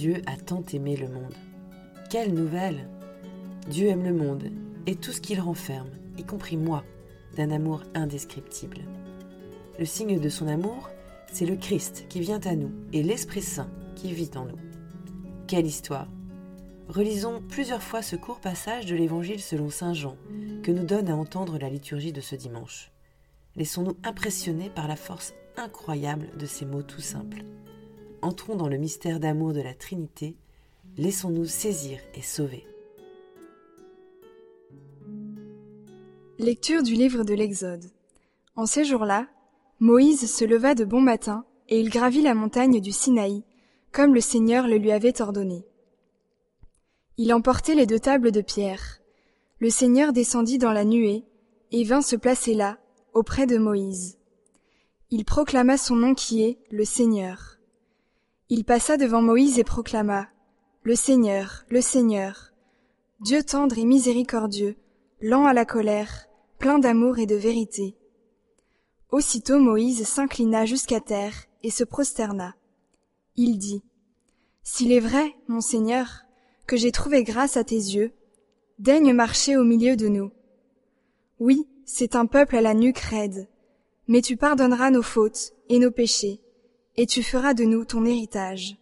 Dieu a tant aimé le monde. Quelle nouvelle Dieu aime le monde et tout ce qu'il renferme, y compris moi, d'un amour indescriptible. Le signe de son amour, c'est le Christ qui vient à nous et l'Esprit Saint qui vit en nous. Quelle histoire Relisons plusieurs fois ce court passage de l'Évangile selon Saint Jean que nous donne à entendre la liturgie de ce dimanche. Laissons-nous impressionner par la force incroyable de ces mots tout simples. Entrons dans le mystère d'amour de la Trinité, laissons-nous saisir et sauver. Lecture du livre de l'Exode. En ces jours-là, Moïse se leva de bon matin et il gravit la montagne du Sinaï, comme le Seigneur le lui avait ordonné. Il emportait les deux tables de pierre. Le Seigneur descendit dans la nuée et vint se placer là, auprès de Moïse. Il proclama son nom qui est le Seigneur. Il passa devant Moïse et proclama Le Seigneur, le Seigneur, Dieu tendre et miséricordieux, lent à la colère, plein d'amour et de vérité. Aussitôt Moïse s'inclina jusqu'à terre et se prosterna. Il dit S'il est vrai, mon Seigneur, que j'ai trouvé grâce à tes yeux, daigne marcher au milieu de nous. Oui, c'est un peuple à la nuque raide, mais tu pardonneras nos fautes et nos péchés, et tu feras de nous ton héritage.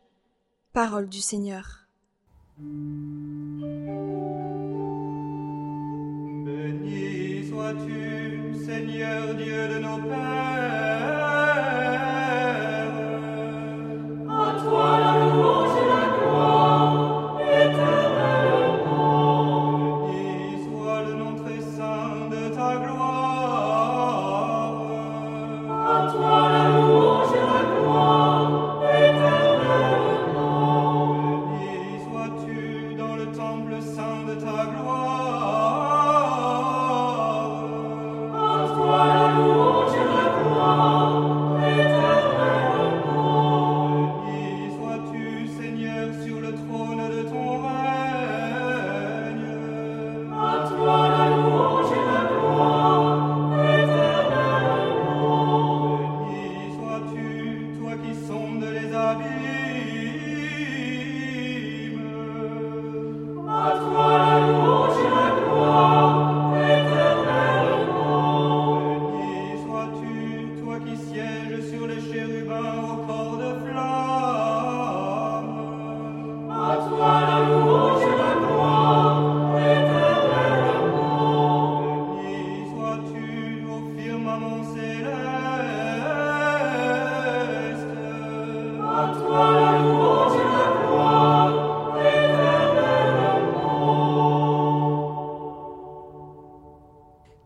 Parole du Seigneur. Béni sois-tu, Seigneur Dieu de nos dans le temple saint de ta gloire.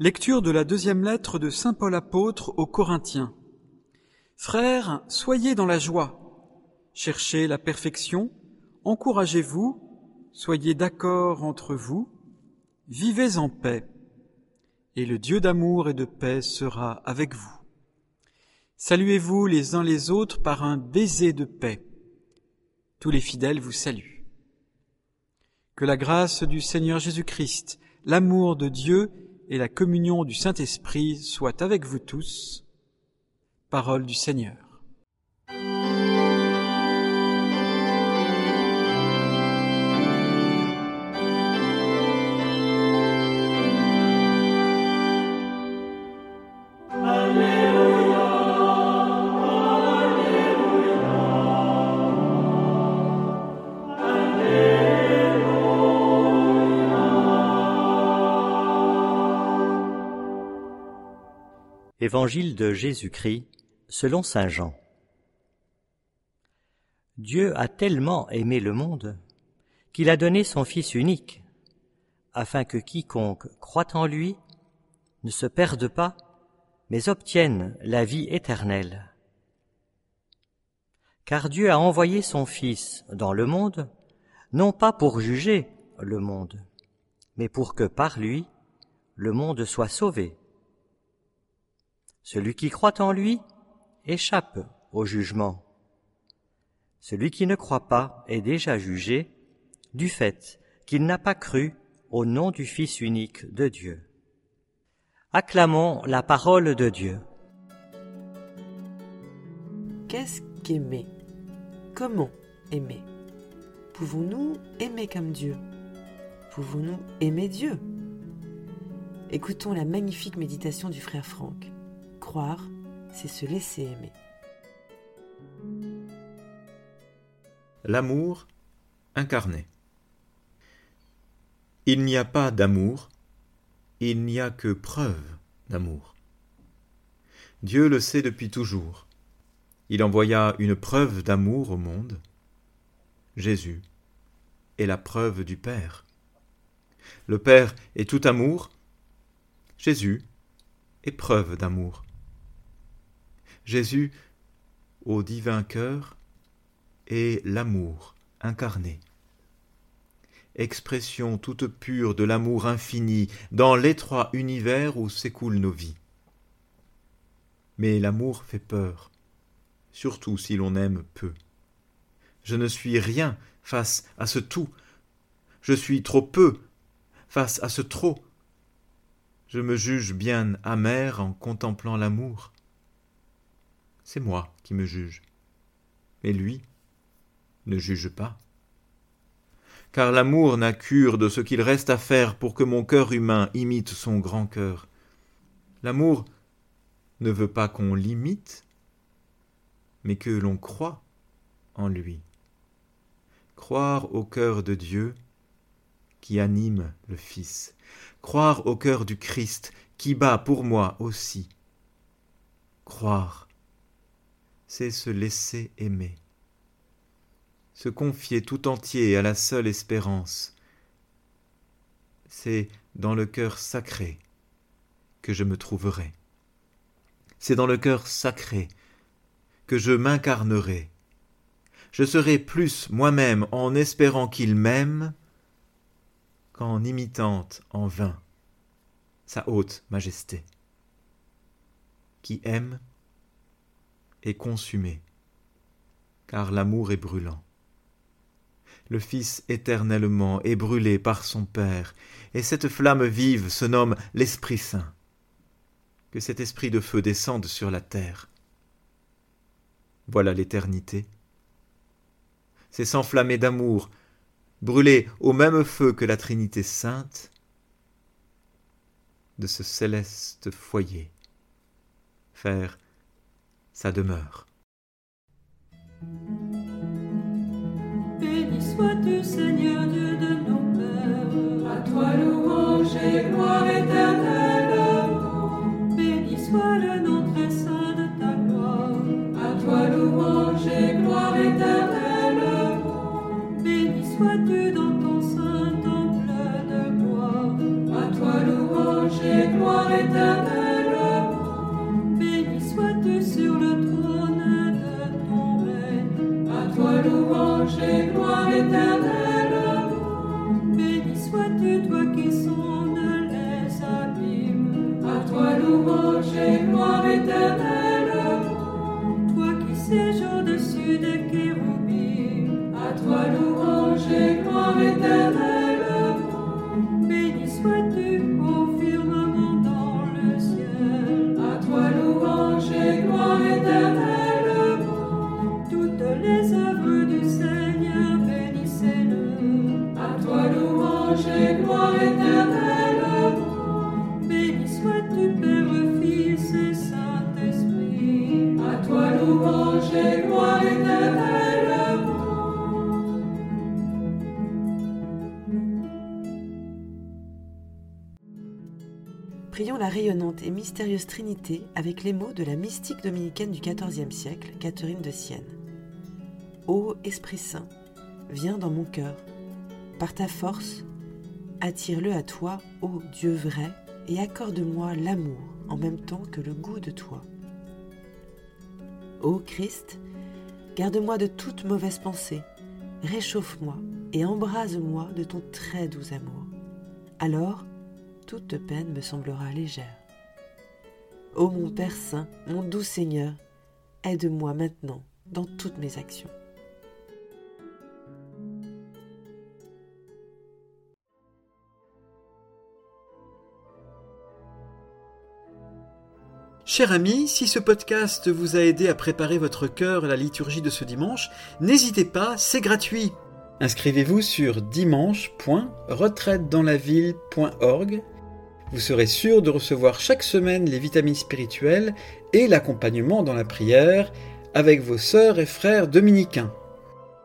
Lecture de la deuxième lettre de Saint Paul apôtre aux Corinthiens. Frères, soyez dans la joie, cherchez la perfection, encouragez-vous, soyez d'accord entre vous, vivez en paix, et le Dieu d'amour et de paix sera avec vous. Saluez-vous les uns les autres par un baiser de paix. Tous les fidèles vous saluent. Que la grâce du Seigneur Jésus-Christ, l'amour de Dieu et la communion du Saint-Esprit soient avec vous tous. Parole du Seigneur. Évangile de Jésus-Christ selon Saint Jean. Dieu a tellement aimé le monde qu'il a donné son Fils unique, afin que quiconque croit en lui ne se perde pas, mais obtienne la vie éternelle. Car Dieu a envoyé son Fils dans le monde, non pas pour juger le monde, mais pour que par lui le monde soit sauvé. Celui qui croit en lui échappe au jugement. Celui qui ne croit pas est déjà jugé du fait qu'il n'a pas cru au nom du Fils unique de Dieu. Acclamons la parole de Dieu. Qu'est-ce qu'aimer? Comment aimer? Pouvons-nous aimer comme Dieu? Pouvons-nous aimer Dieu? Écoutons la magnifique méditation du frère Franck. C'est se laisser aimer. L'amour incarné. Il n'y a pas d'amour, il n'y a que preuve d'amour. Dieu le sait depuis toujours. Il envoya une preuve d'amour au monde. Jésus est la preuve du Père. Le Père est tout amour. Jésus est preuve d'amour. Jésus, au divin cœur, est l'amour incarné. Expression toute pure de l'amour infini dans l'étroit univers où s'écoulent nos vies. Mais l'amour fait peur, surtout si l'on aime peu. Je ne suis rien face à ce tout. Je suis trop peu face à ce trop. Je me juge bien amer en contemplant l'amour. C'est moi qui me juge. Mais lui ne juge pas. Car l'amour n'a cure de ce qu'il reste à faire pour que mon cœur humain imite son grand cœur. L'amour ne veut pas qu'on l'imite, mais que l'on croit en lui. Croire au cœur de Dieu qui anime le Fils, croire au cœur du Christ qui bat pour moi aussi. Croire, c'est se laisser aimer, se confier tout entier à la seule espérance. C'est dans le cœur sacré que je me trouverai. C'est dans le cœur sacré que je m'incarnerai. Je serai plus moi-même en espérant qu'il m'aime qu'en imitant en vain sa haute majesté. Qui aime est consumé, car l'amour est brûlant. Le Fils éternellement est brûlé par son Père, et cette flamme vive se nomme l'Esprit Saint que cet esprit de feu descende sur la terre. Voilà l'éternité. C'est s'enflammer d'amour, brûler au même feu que la Trinité sainte de ce céleste foyer, faire sa demeure. Béni sois-tu, Seigneur Dieu de nos pères. À toi louange et gloire éternelle. Béni soit le nom très saint de ta gloire. À toi louange et gloire éternelle. Béni sois-tu dans ton saint temple de gloire. À toi louange et gloire éternelle. Sièges au-dessus des kéroubim. À toi louange et gloire éternelle. Et mystérieuse Trinité avec les mots de la mystique dominicaine du XIVe siècle, Catherine de Sienne. Ô Esprit Saint, viens dans mon cœur. Par ta force, attire-le à toi, ô Dieu vrai, et accorde-moi l'amour en même temps que le goût de toi. Ô Christ, garde-moi de toute mauvaise pensée, réchauffe-moi et embrase-moi de ton très doux amour. Alors, toute peine me semblera légère. Ô mon Père Saint, mon doux Seigneur, aide-moi maintenant dans toutes mes actions. Cher ami, si ce podcast vous a aidé à préparer votre cœur à la liturgie de ce dimanche, n'hésitez pas, c'est gratuit. Inscrivez-vous sur dimanche.retraitedanslaville.org. Vous serez sûr de recevoir chaque semaine les vitamines spirituelles et l'accompagnement dans la prière avec vos sœurs et frères dominicains.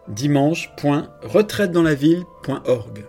dimanche.retraitedanslaville.org